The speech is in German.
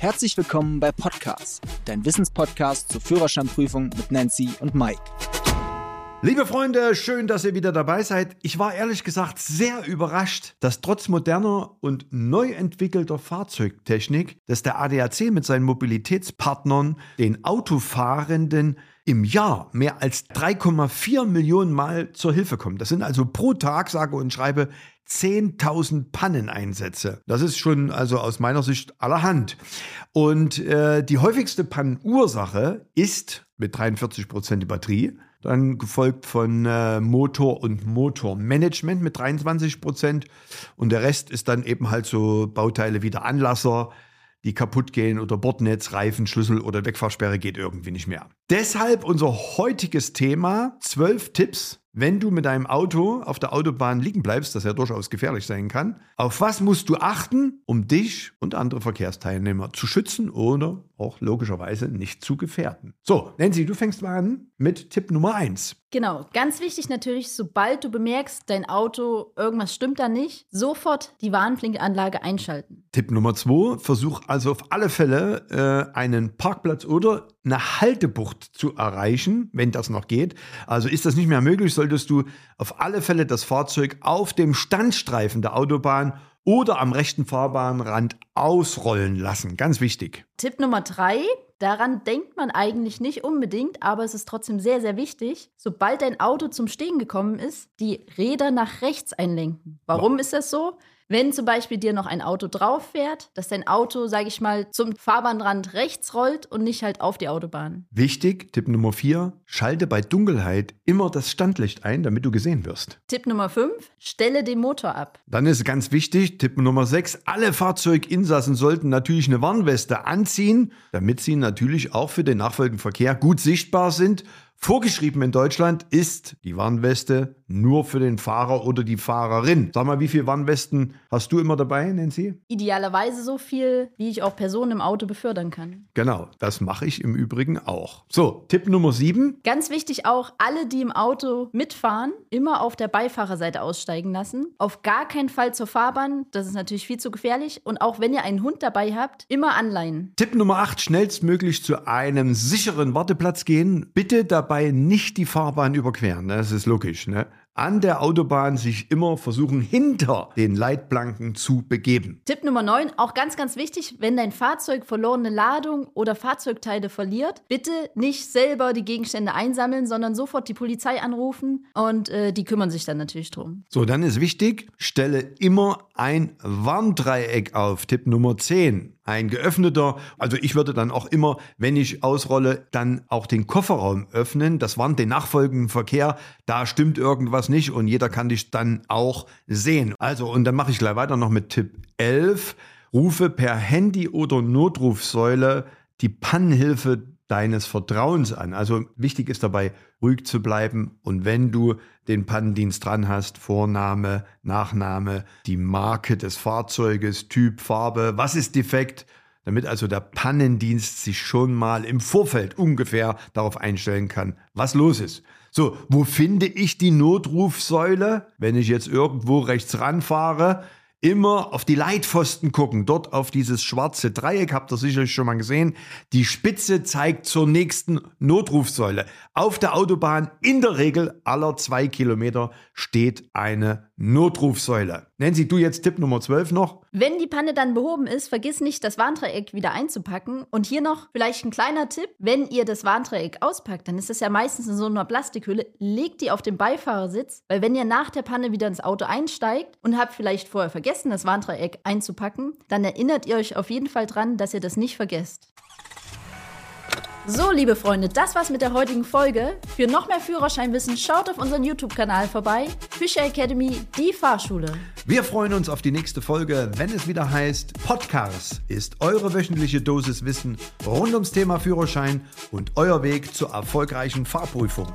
Herzlich willkommen bei Podcast, dein Wissenspodcast zur Führerscheinprüfung mit Nancy und Mike. Liebe Freunde, schön, dass ihr wieder dabei seid. Ich war ehrlich gesagt sehr überrascht, dass trotz moderner und neu entwickelter Fahrzeugtechnik, dass der ADAC mit seinen Mobilitätspartnern den Autofahrenden im Jahr mehr als 3,4 Millionen Mal zur Hilfe kommt. Das sind also pro Tag, sage und schreibe, 10.000 Panneneinsätze. Das ist schon also aus meiner Sicht allerhand. Und äh, die häufigste Pannenursache ist mit 43 Prozent die Batterie, dann gefolgt von äh, Motor und Motormanagement mit 23 Prozent und der Rest ist dann eben halt so Bauteile wie der Anlasser, die kaputt gehen oder Bordnetz, Reifen, Schlüssel oder Wegfahrsperre geht irgendwie nicht mehr. Deshalb unser heutiges Thema, 12 Tipps, wenn du mit deinem Auto auf der Autobahn liegen bleibst, das ja durchaus gefährlich sein kann. Auf was musst du achten, um dich und andere Verkehrsteilnehmer zu schützen oder auch logischerweise nicht zu gefährden? So, Nancy, du fängst mal an mit Tipp Nummer 1. Genau, ganz wichtig natürlich, sobald du bemerkst, dein Auto, irgendwas stimmt da nicht, sofort die Warnblinkanlage einschalten. Tipp Nummer 2, versuch also auf alle Fälle äh, einen Parkplatz oder eine Haltebucht zu erreichen, wenn das noch geht. Also ist das nicht mehr möglich, solltest du auf alle Fälle das Fahrzeug auf dem Standstreifen der Autobahn oder am rechten Fahrbahnrand ausrollen lassen. Ganz wichtig. Tipp Nummer drei. Daran denkt man eigentlich nicht unbedingt, aber es ist trotzdem sehr, sehr wichtig. Sobald dein Auto zum Stehen gekommen ist, die Räder nach rechts einlenken. Warum wow. ist das so? Wenn zum Beispiel dir noch ein Auto drauf fährt, dass dein Auto, sage ich mal, zum Fahrbahnrand rechts rollt und nicht halt auf die Autobahn. Wichtig, Tipp Nummer 4, schalte bei Dunkelheit immer das Standlicht ein, damit du gesehen wirst. Tipp Nummer 5, stelle den Motor ab. Dann ist ganz wichtig, Tipp Nummer 6, alle Fahrzeuginsassen sollten natürlich eine Warnweste anziehen, damit sie natürlich auch für den nachfolgenden Verkehr gut sichtbar sind Vorgeschrieben in Deutschland ist die Warnweste nur für den Fahrer oder die Fahrerin. Sag mal, wie viele Warnwesten hast du immer dabei, Nancy? Idealerweise so viel, wie ich auch Personen im Auto befördern kann. Genau, das mache ich im Übrigen auch. So, Tipp Nummer 7. Ganz wichtig auch, alle, die im Auto mitfahren, immer auf der Beifahrerseite aussteigen lassen. Auf gar keinen Fall zur Fahrbahn, das ist natürlich viel zu gefährlich. Und auch wenn ihr einen Hund dabei habt, immer anleihen. Tipp Nummer 8, schnellstmöglich zu einem sicheren Warteplatz gehen. Bitte dabei dabei nicht die Fahrbahn überqueren. Ne? Das ist logisch. Ne? An der Autobahn sich immer versuchen, hinter den Leitplanken zu begeben. Tipp Nummer 9, auch ganz, ganz wichtig, wenn dein Fahrzeug verlorene Ladung oder Fahrzeugteile verliert, bitte nicht selber die Gegenstände einsammeln, sondern sofort die Polizei anrufen und äh, die kümmern sich dann natürlich drum. So, dann ist wichtig, stelle immer ein Warndreieck auf. Tipp Nummer 10 ein geöffneter. Also ich würde dann auch immer, wenn ich ausrolle, dann auch den Kofferraum öffnen. Das warnt den nachfolgenden Verkehr. Da stimmt irgendwas nicht und jeder kann dich dann auch sehen. Also und dann mache ich gleich weiter noch mit Tipp 11. Rufe per Handy oder Notrufsäule die Pannenhilfe deines Vertrauens an. Also wichtig ist dabei, ruhig zu bleiben und wenn du den Pannendienst dran hast, Vorname, Nachname, die Marke des Fahrzeuges, Typ, Farbe, was ist defekt, damit also der Pannendienst sich schon mal im Vorfeld ungefähr darauf einstellen kann, was los ist. So, wo finde ich die Notrufsäule, wenn ich jetzt irgendwo rechts ranfahre? Immer auf die Leitpfosten gucken, dort auf dieses schwarze Dreieck, habt ihr sicherlich schon mal gesehen. Die Spitze zeigt zur nächsten Notrufsäule. Auf der Autobahn in der Regel aller zwei Kilometer steht eine Notrufsäule. Nancy, du jetzt Tipp Nummer 12 noch. Wenn die Panne dann behoben ist, vergiss nicht, das Warndreieck wieder einzupacken. Und hier noch vielleicht ein kleiner Tipp. Wenn ihr das Warndreieck auspackt, dann ist es ja meistens in so einer Plastikhülle, legt die auf den Beifahrersitz, weil wenn ihr nach der Panne wieder ins Auto einsteigt und habt vielleicht vorher vergessen, das Warndreieck einzupacken, dann erinnert ihr euch auf jeden Fall dran, dass ihr das nicht vergesst. So, liebe Freunde, das war's mit der heutigen Folge. Für noch mehr Führerscheinwissen schaut auf unseren YouTube-Kanal vorbei. Fischer Academy, die Fahrschule. Wir freuen uns auf die nächste Folge, wenn es wieder heißt, Podcast ist eure wöchentliche Dosis Wissen rund ums Thema Führerschein und euer Weg zur erfolgreichen Fahrprüfung.